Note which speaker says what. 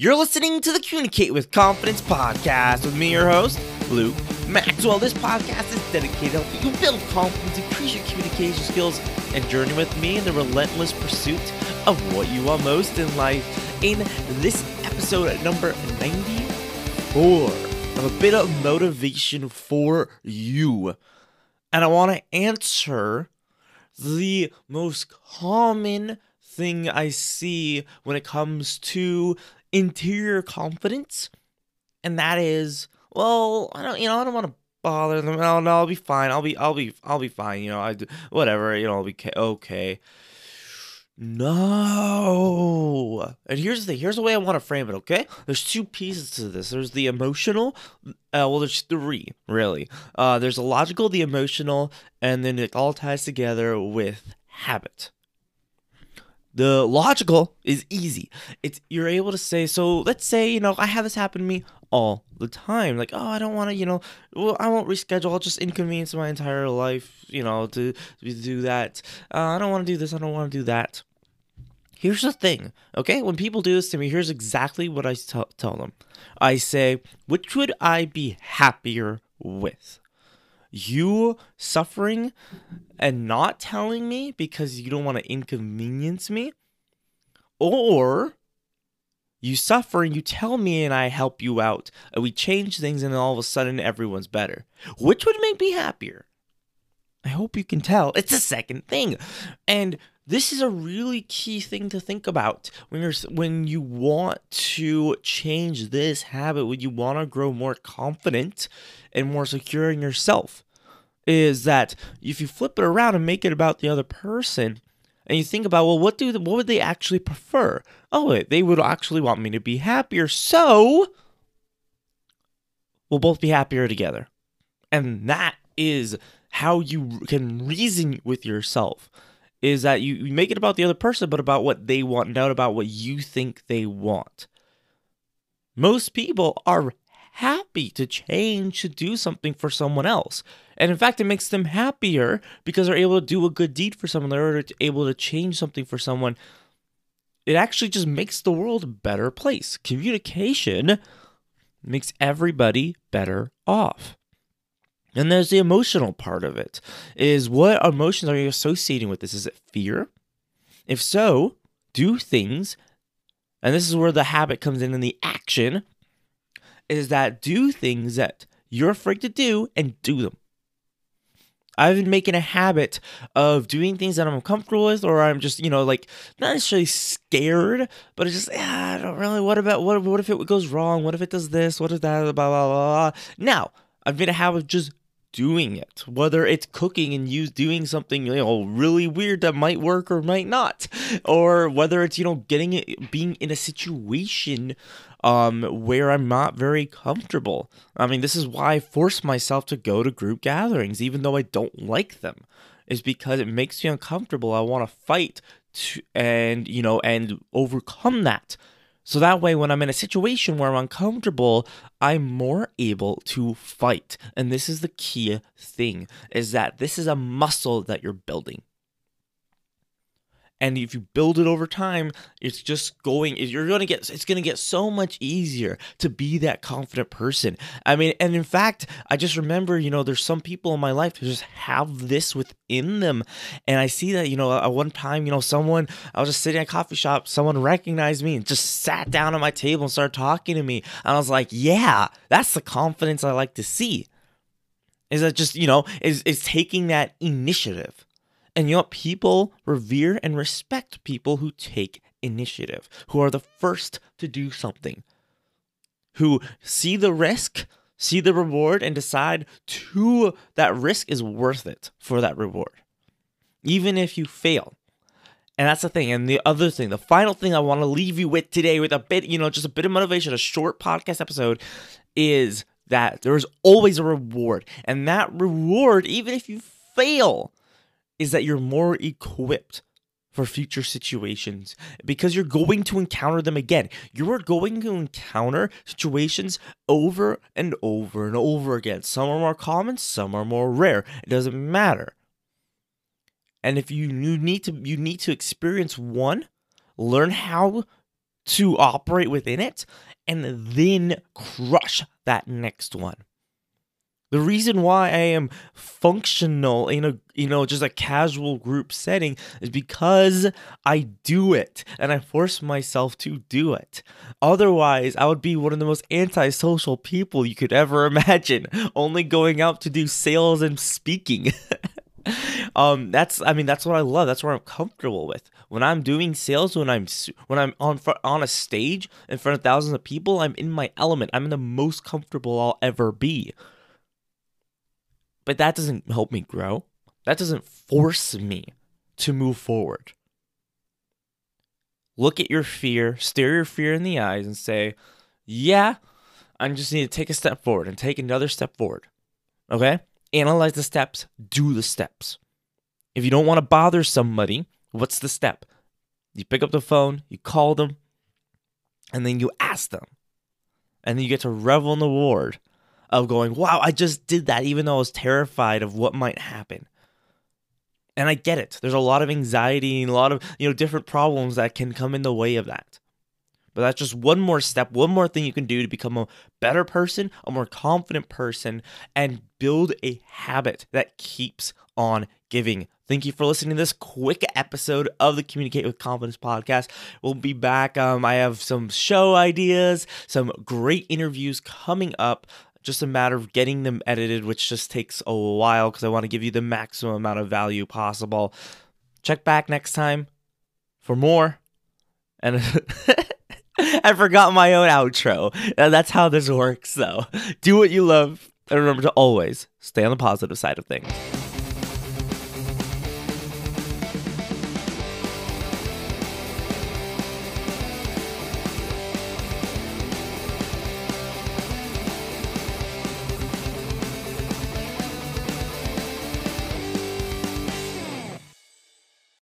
Speaker 1: You're listening to the Communicate with Confidence podcast with me, your host, Luke Maxwell. This podcast is dedicated to helping you build confidence, increase your communication skills, and journey with me in the relentless pursuit of what you want most in life. In this episode number 94 of a bit of motivation for you. And I want to answer the most common thing I see when it comes to interior confidence, and that is, well, I don't, you know, I don't want to bother them. No, no, I'll be fine. I'll be, I'll be, I'll be fine. You know, I whatever. You know, I'll be okay. No. And here's the here's the way I want to frame it, okay? There's two pieces to this. There's the emotional, uh, well there's three, really. Uh there's the logical, the emotional, and then it all ties together with habit. The logical is easy. It's you're able to say so let's say, you know, I have this happen to me all the time. Like, oh, I don't want to, you know, well, I won't reschedule. I'll just inconvenience my entire life, you know, to, to do that. Uh, I don't want to do this. I don't want to do that. Here's the thing, okay? When people do this to me, here's exactly what I t- tell them. I say, which would I be happier with? You suffering and not telling me because you don't want to inconvenience me? Or you suffer and you tell me and I help you out. And we change things and all of a sudden everyone's better. Which would make me happier? I hope you can tell. It's the second thing. And this is a really key thing to think about when you're when you want to change this habit when you want to grow more confident and more secure in yourself is that if you flip it around and make it about the other person and you think about well what do what would they actually prefer? Oh they would actually want me to be happier so we'll both be happier together. And that is how you can reason with yourself is that you, make it about the other person, but about what they want, not about what you think they want. Most people are happy to change to do something for someone else. And in fact, it makes them happier because they're able to do a good deed for someone, they're able to change something for someone. It actually just makes the world a better place. Communication makes everybody better off. And there's the emotional part of it. Is what emotions are you associating with this? Is it fear? If so, do things, and this is where the habit comes in and the action is that do things that you're afraid to do and do them. I've been making a habit of doing things that I'm uncomfortable with, or I'm just, you know, like not necessarily scared, but it's just, ah, I don't really. What about what? What if it goes wrong? What if it does this? What if that? Blah blah blah. blah. Now I've made a habit of just doing it. Whether it's cooking and you doing something you know really weird that might work or might not. Or whether it's you know getting it being in a situation um where i'm not very comfortable. I mean this is why i force myself to go to group gatherings even though i don't like them is because it makes me uncomfortable. I want to fight to, and you know and overcome that so that way, when I'm in a situation where I'm uncomfortable, I'm more able to fight. And this is the key thing is that this is a muscle that you're building. And if you build it over time, it's just going, you're going to get, it's going to get so much easier to be that confident person. I mean, and in fact, I just remember, you know, there's some people in my life who just have this within them. And I see that, you know, at one time, you know, someone, I was just sitting at a coffee shop, someone recognized me and just sat down at my table and started talking to me. And I was like, yeah, that's the confidence I like to see. Is that just, you know, is, is taking that initiative and you know People revere and respect people who take initiative, who are the first to do something, who see the risk, see the reward, and decide to that risk is worth it for that reward. Even if you fail. And that's the thing. And the other thing, the final thing I want to leave you with today, with a bit, you know, just a bit of motivation, a short podcast episode, is that there is always a reward. And that reward, even if you fail, is that you're more equipped for future situations because you're going to encounter them again. You are going to encounter situations over and over and over again. Some are more common, some are more rare. It doesn't matter. And if you, you need to you need to experience one, learn how to operate within it and then crush that next one. The reason why I am functional in a you know just a casual group setting is because I do it and I force myself to do it. Otherwise, I would be one of the most antisocial people you could ever imagine, only going out to do sales and speaking. um that's I mean that's what I love. That's what I'm comfortable with. When I'm doing sales, when I'm when I'm on on a stage in front of thousands of people, I'm in my element. I'm in the most comfortable I'll ever be. But that doesn't help me grow. That doesn't force me to move forward. Look at your fear, stare your fear in the eyes, and say, Yeah, I just need to take a step forward and take another step forward. Okay? Analyze the steps, do the steps. If you don't want to bother somebody, what's the step? You pick up the phone, you call them, and then you ask them. And then you get to revel in the reward of going, wow, I just did that, even though I was terrified of what might happen. And I get it. There's a lot of anxiety and a lot of, you know, different problems that can come in the way of that. But that's just one more step, one more thing you can do to become a better person, a more confident person, and build a habit that keeps on giving. Thank you for listening to this quick episode of the Communicate with Confidence podcast. We'll be back. Um, I have some show ideas, some great interviews coming up just a matter of getting them edited, which just takes a while because I want to give you the maximum amount of value possible. Check back next time for more. And I forgot my own outro. Uh, that's how this works, though. Do what you love, and remember to always stay on the positive side of things.